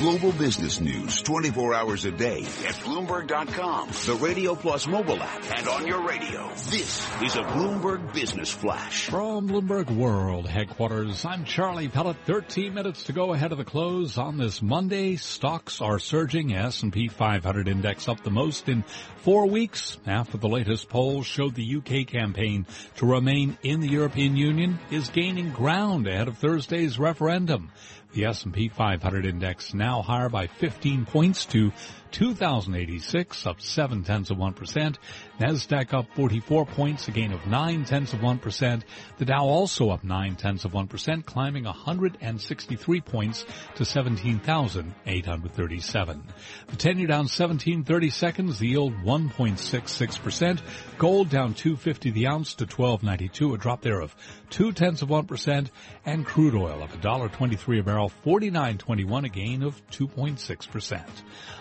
Global business news 24 hours a day at Bloomberg.com, the Radio Plus mobile app, and on your radio. This is a Bloomberg Business Flash. From Bloomberg World headquarters, I'm Charlie Pellet. 13 minutes to go ahead of the close on this Monday. Stocks are surging. S&P 500 index up the most in four weeks after the latest poll showed the UK campaign to remain in the European Union is gaining ground ahead of Thursday's referendum. The S&P 500 index now higher by 15 points to 2,086, up 7 tenths of 1%. NASDAQ up 44 points, a gain of 9 tenths of 1%. The Dow also up 9 tenths of 1%, climbing 163 points to 17,837. The 10 year down 1730 seconds, the yield 1.66%. Gold down 250 the ounce to 1292, a drop there of 2 tenths of 1%. And crude oil up $1.23 a barrel, 49.21, a gain of 2.6%.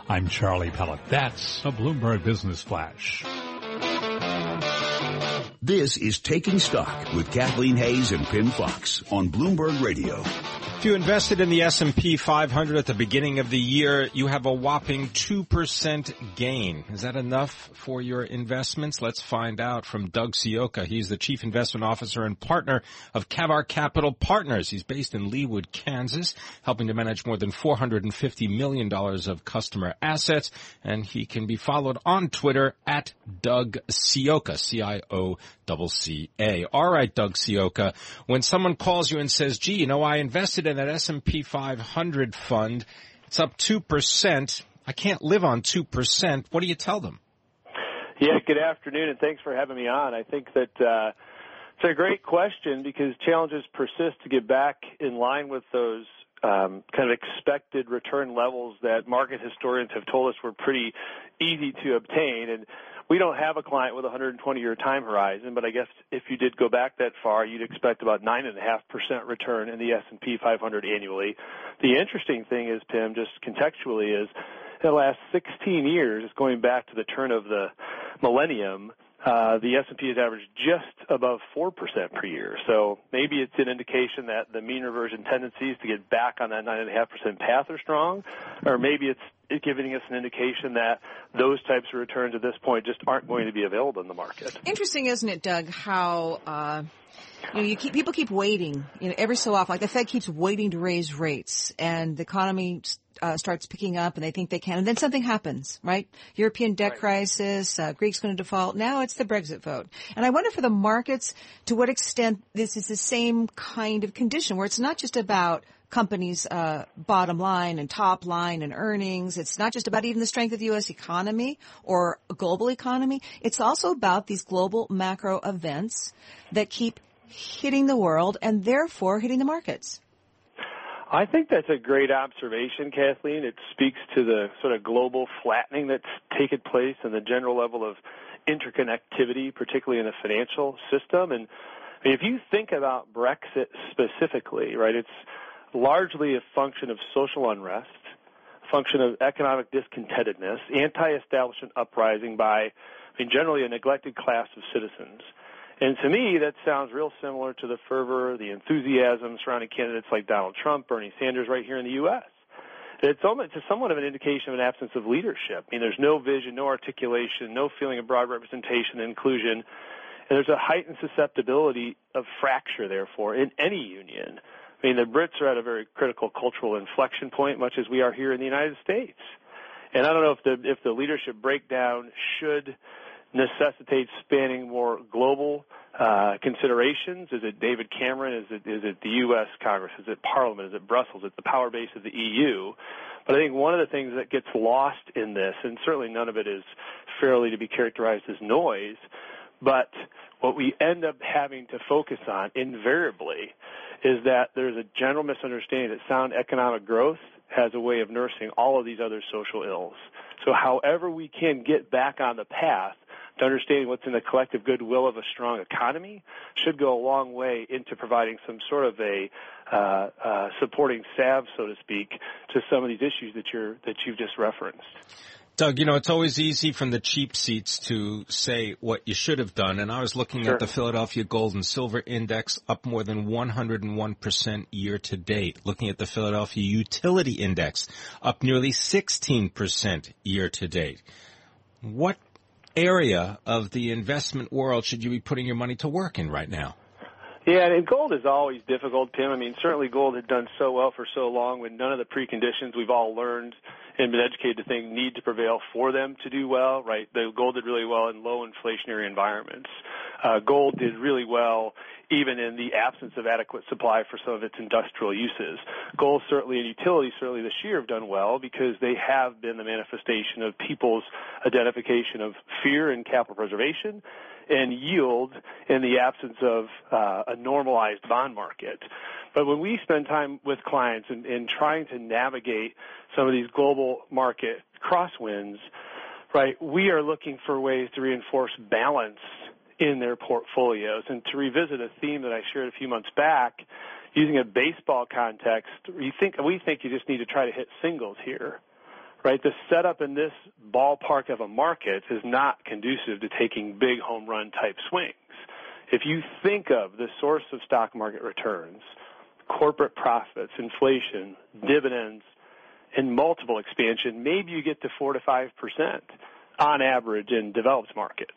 I'm Charlie Pellet. That's a Bloomberg Business Flash. This is Taking Stock with Kathleen Hays and Pimm Fox on Bloomberg Radio. If you invested in the S&P 500 at the beginning of the year, you have a whopping 2% gain. Is that enough for your investments? Let's find out from Doug Ciocca. He's the Chief Investment Officer and partner of Kavar Capital Partners. He's based in Leawood, Kansas, helping to manage more than $450 million of customer assets. And he can be followed on Twitter at Doug Ciocca, C-I-O C-A. All right, Doug Ciocca. When someone calls you and says, gee, you know, I invested in that S&P 500 fund. It's up 2%. I can't live on 2%. What do you tell them? Yeah, good afternoon and thanks for having me on. I think that, uh, it's a great question because challenges persist to get back in line with those um, kind of expected return levels that market historians have told us were pretty easy to obtain. And we don't have a client with a 120 year time horizon, but I guess if you did go back that far, you'd expect about 9.5% return in the S&P 500 annually. The interesting thing is, Pimm, just contextually is the last 16 years, going back to the turn of the millennium, uh, the S&P has averaged just above 4% per year. So maybe it's an indication that the mean reversion tendencies to get back on that 9.5% path are strong, or maybe it's giving us an indication that those types of returns at this point just aren't going to be available in the market. Interesting, isn't it, Doug, how, uh, you know, you keep, people keep waiting, you know, every so often, like the Fed keeps waiting to raise rates and the economy uh, starts picking up and they think they can, and then something happens, right? European debt right. crisis, uh, Greek's going to default. Now it's the Brexit vote, and I wonder for the markets to what extent this is the same kind of condition where it's not just about companies' uh, bottom line and top line and earnings. It's not just about even the strength of the U.S. economy or global economy. It's also about these global macro events that keep hitting the world and therefore hitting the markets. I think that's a great observation, Kathleen. It speaks to the sort of global flattening that's taken place and the general level of interconnectivity, particularly in the financial system. And if you think about Brexit specifically, right, it's largely a function of social unrest, function of economic discontentedness, anti-establishment uprising by, I mean, generally a neglected class of citizens. And to me, that sounds real similar to the fervor, the enthusiasm surrounding candidates like Donald Trump, Bernie Sanders right here in the U.S. It's almost it's somewhat of an indication of an absence of leadership. I mean, there's no vision, no articulation, no feeling of broad representation and inclusion. And there's a heightened susceptibility of fracture, therefore, in any union. I mean, the Brits are at a very critical cultural inflection point, much as we are here in the United States. And I don't know if the if the leadership breakdown should necessitates spanning more global uh, considerations? Is it David Cameron? Is it is it the U.S. Congress? Is it Parliament? Is it Brussels? Is it the power base of the EU? But I think one of the things that gets lost in this, and certainly none of it is fairly to be characterized as noise, but what we end up having to focus on invariably is that there's a general misunderstanding that sound economic growth has a way of nursing all of these other social ills. So however we can get back on the path to understanding what's in the collective goodwill of a strong economy should go a long way into providing some sort of a uh, uh, supporting salve, so to speak, to some of these issues that you're that you've just referenced. Doug, you know, it's always easy from the cheap seats to say what you should have done. And I was looking Sure. at the Philadelphia Gold and Silver Index up more than 101% year to date. Looking at the Philadelphia Utility Index up nearly 16% year to date. What area of the investment world should you be putting your money to work in right now? Yeah, and gold is always difficult, Pimm. I mean, certainly gold had done so well for so long when none of the preconditions we've all learned and been educated to think need to prevail for them to do well, right? The gold did really well in low inflationary environments. Uh, gold did really well even in the absence of adequate supply for some of its industrial uses. Gold certainly and utilities certainly this year have done well because they have been the manifestation of people's identification of fear and capital preservation and yield in the absence of uh, a normalized bond market. But when we spend time with clients in, in trying to navigate some of these global market crosswinds, right, we are looking for ways to reinforce balance in their portfolios. And to revisit a theme that I shared a few months back, using a baseball context, you think we think you just need to try to hit singles here right? The setup in this ballpark of a market is not conducive to taking big home run type swings. If you think of the source of stock market returns, corporate profits, inflation, dividends, and multiple expansion, maybe you get to four to five percent on average in developed markets.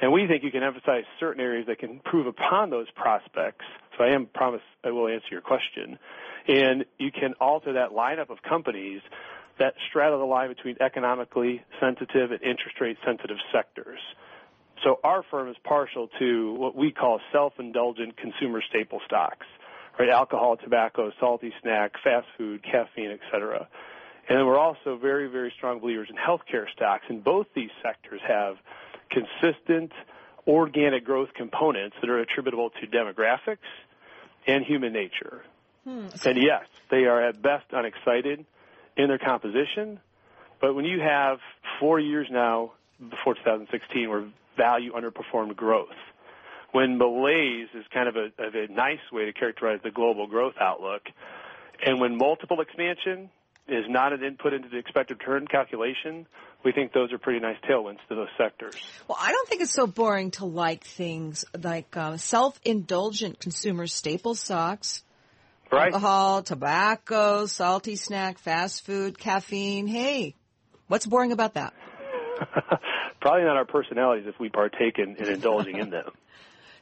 And we think you can emphasize certain areas that can improve upon those prospects. So I am promise I will answer your question. And you can alter that lineup of companies that straddle the line between economically sensitive and interest rate sensitive sectors. So our firm is partial to what we call self-indulgent consumer staple stocks, right? Alcohol, tobacco, salty snack, fast food, caffeine, et cetera. And then we're also very, very strong believers in healthcare stocks, and both these sectors have consistent organic growth components that are attributable to demographics and human nature. Hmm. And yes, they are at best unexcited in their composition, but when you have four years now before 2016 where value underperformed growth, when malaise is kind of a, of a nice way to characterize the global growth outlook, and when multiple expansion is not an input into the expected return calculation, we think those are pretty nice tailwinds to those sectors. Well, I don't think it's so boring to like things like uh, self-indulgent consumer staple stocks, Right? alcohol, tobacco, salty snack, fast food, caffeine. Hey, what's boring about that? Probably not our personalities if we partake in, in indulging in them.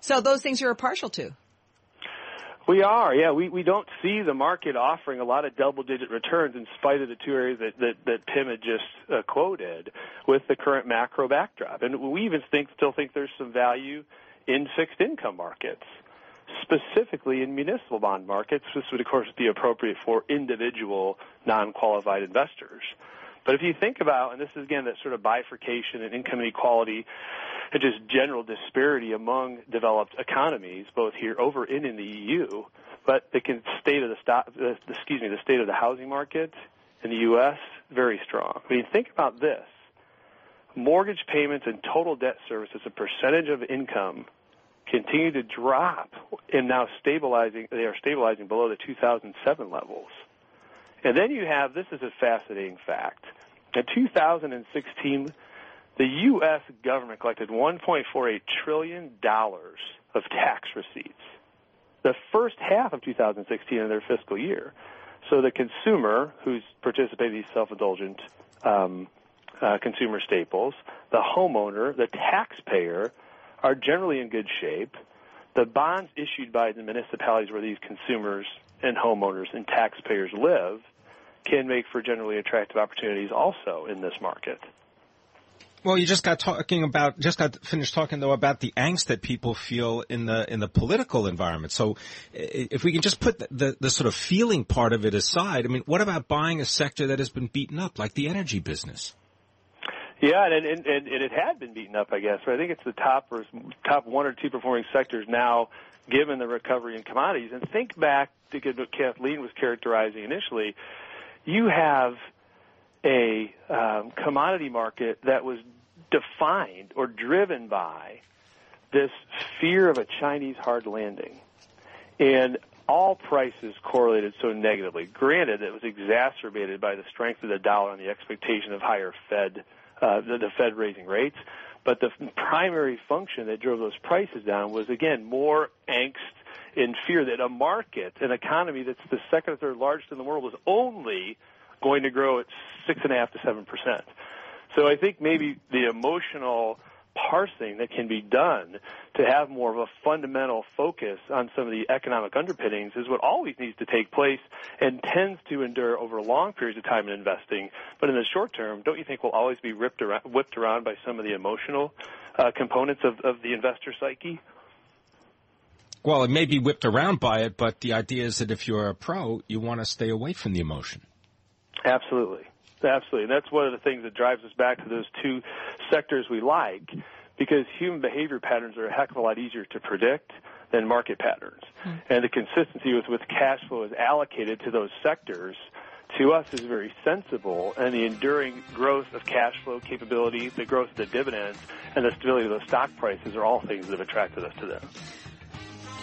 So those things you're partial to. We are, yeah. We we don't see the market offering a lot of double digit returns in spite of the two areas that that, that Pimm had just uh, quoted with the current macro backdrop. And we even think still think there's some value in fixed income markets, specifically in municipal bond markets. This would of course be appropriate for individual non qualified investors. But if you think about, and this is again that sort of bifurcation and income inequality and just general disparity among developed economies, both here over and in the EU, but the state of the excuse me, the state of the housing market in the U.S. very strong. I mean, think about this: mortgage payments and total debt service as a percentage of income continue to drop, and now stabilizing. They are stabilizing below the 2007 levels. And then you have this is a fascinating fact. In 2016, the U.S. government collected 1.48 trillion dollars of tax receipts. The first half of 2016 in their fiscal year. So the consumer who's participating in these self-indulgent um, uh, consumer staples, the homeowner, the taxpayer, are generally in good shape. The bonds issued by the municipalities where these consumers and homeowners and taxpayers live can make for generally attractive opportunities also in this market. Well, you just got talking about, just got finished talking though about the angst that people feel in the in the political environment. So, if we can just put the, the, the sort of feeling part of it aside, I mean, what about buying a sector that has been beaten up, like the energy business? Yeah, and, and, and, and it had been beaten up, I guess. But I think it's the top or top one or two performing sectors now, given the recovery in commodities. And think back to what Kathleen was characterizing initially. You have a um, commodity market that was defined or driven by this fear of a Chinese hard landing. And all prices correlated so negatively. Granted, it was exacerbated by the strength of the dollar and the expectation of higher Fed, uh, the, the Fed raising rates. But the primary function that drove those prices down was again more angst in fear that a market, an economy that's the second or third largest in the world, was only going to grow at six and a half to seven percent. So I think maybe the emotional parsing that can be done to have more of a fundamental focus on some of the economic underpinnings is what always needs to take place and tends to endure over long periods of time in investing. But in the short term, don't you think we'll always be ripped around, whipped around by some of the emotional uh, components of, of the investor psyche? Well, it may be whipped around by it, but the idea is that if you're a pro, you want to stay away from the emotion. Absolutely. Absolutely. And that's one of the things that drives us back to those two sectors we like because human behavior patterns are a heck of a lot easier to predict than market patterns. Mm-hmm. And the consistency with which cash flow is allocated to those sectors to us is very sensible and the enduring growth of cash flow capability, the growth of the dividends, and the stability of those stock prices are all things that have attracted us to them.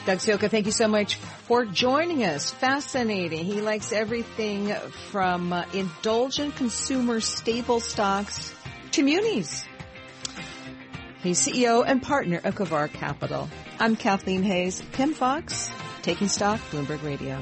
Doug Ciocca, thank you so much for joining us. Fascinating. He likes everything from uh, indulgent consumer staple stocks to munis. He's CEO and partner of Kavar Capital. I'm Kathleen Hays, Pimm Fox, Taking Stock, Bloomberg Radio.